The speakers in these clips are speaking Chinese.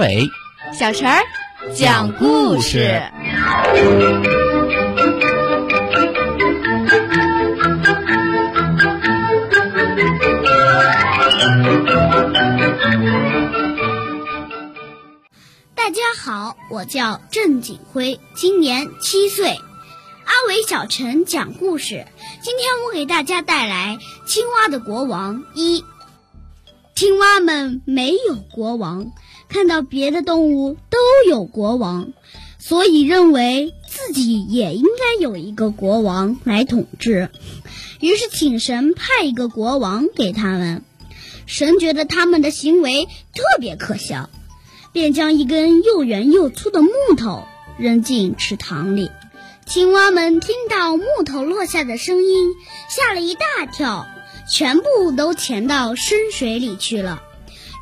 伟、小陈讲故事。大家好，我叫郑景辉，今年七岁。阿伟、小陈讲故事。今天我给大家带来《青蛙的国王》一。青蛙们没有国王，看到别的动物都有国王，所以认为自己也应该有一个国王来统治。于是请神派一个国王给他们。神觉得他们的行为特别可笑。便将一根又圆又粗的木头扔进池塘里，青蛙们听到木头落下的声音，吓了一大跳，全部都潜到深水里去了。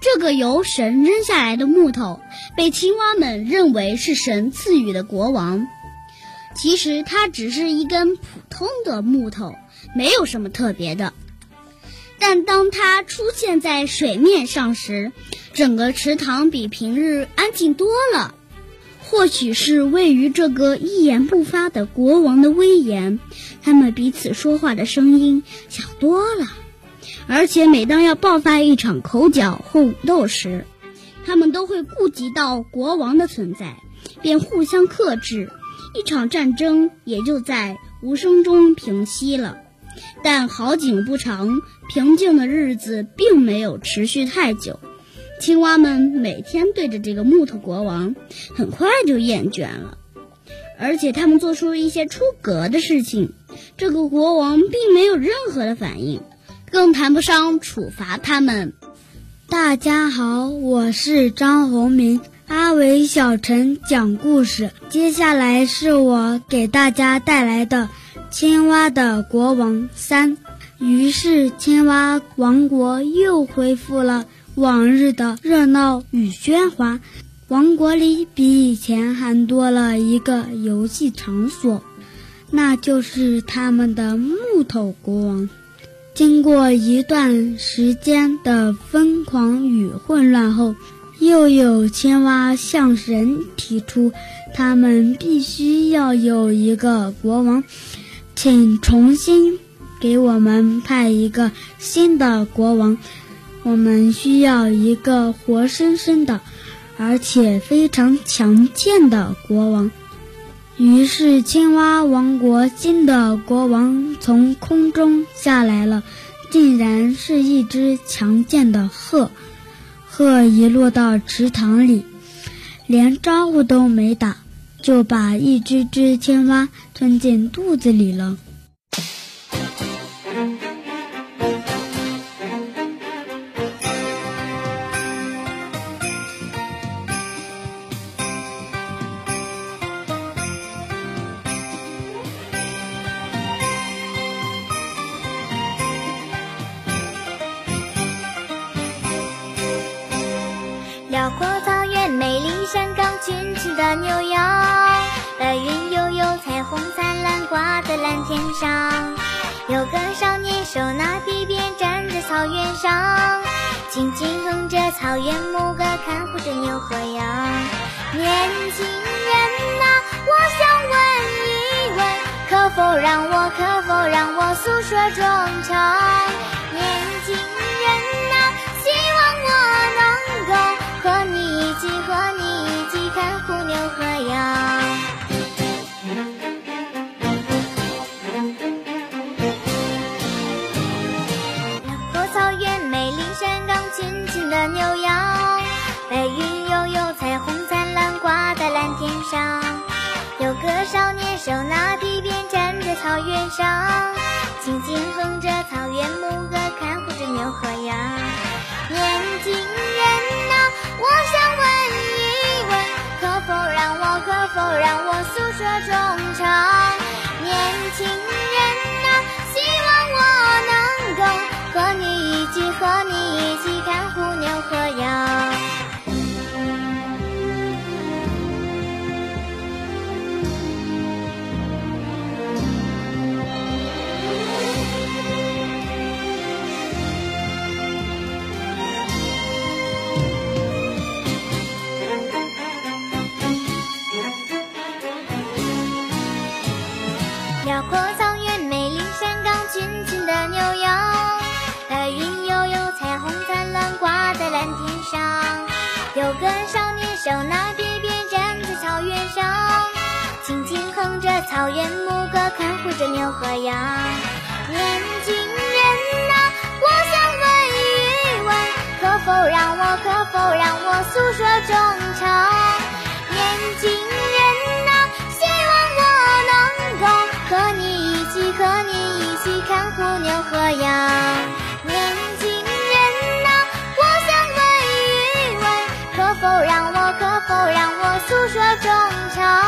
这个由神扔下来的木头，被青蛙们认为是神赐予的国王。其实它只是一根普通的木头，没有什么特别的。但当它出现在水面上时，整个池塘比平日安静多了。或许是位于这个一言不发的国王的威严，他们彼此说话的声音小多了。而且每当要爆发一场口角或武斗时，他们都会顾及到国王的存在，便互相克制，一场战争也就在无声中平息了。但好景不长，平静的日子并没有持续太久。青蛙们每天对着这个木头国王，很快就厌倦了。而且他们做出了一些出格的事情，这个国王并没有任何的反应，更谈不上处罚他们。大家好，我是张宏明，阿伟、小陈讲故事。接下来是我给大家带来的。青蛙的国王三，于是青蛙王国又恢复了往日的热闹与喧哗。王国里比以前还多了一个游戏场所，那就是他们的木头国王。经过一段时间的疯狂与混乱后，又有青蛙向神提出，他们必须要有一个国王。请重新给我们派一个新的国王，我们需要一个活生生的，而且非常强健的国王。于是，青蛙王国新的国王从空中下来了，竟然是一只强健的鹤。鹤一落到池塘里，连招呼都没打。就把一只只青蛙吞进肚子里了。辽阔草原，美丽山岗，群群的牛羊，白云悠悠，彩虹灿烂，挂在蓝天上。有个少年手拿皮鞭，站在草原上，轻轻哼着草原牧歌，看护着牛和羊。年轻人啊，我想问一问，可否让我，可否让我诉说衷肠？年轻草原上，轻轻哼着草原牧歌，看护着牛和羊。年轻人啊，我想问一问，可否让我，可否让我诉说衷肠？过草原，美丽山岗，群群的牛羊，白云悠悠，彩虹灿烂，挂在蓝天上。有个少年，手拿鞭鞭，站在草原上，轻轻哼着草原牧歌，看护着牛和羊。年轻人啊，我想问一问，可否让我，可否让我诉说衷肠？年轻人啊，希望我能够。和你一起，和你一起看虎牛和羊。年轻人啊，我想问一问，可否让我，可否让我诉说衷肠？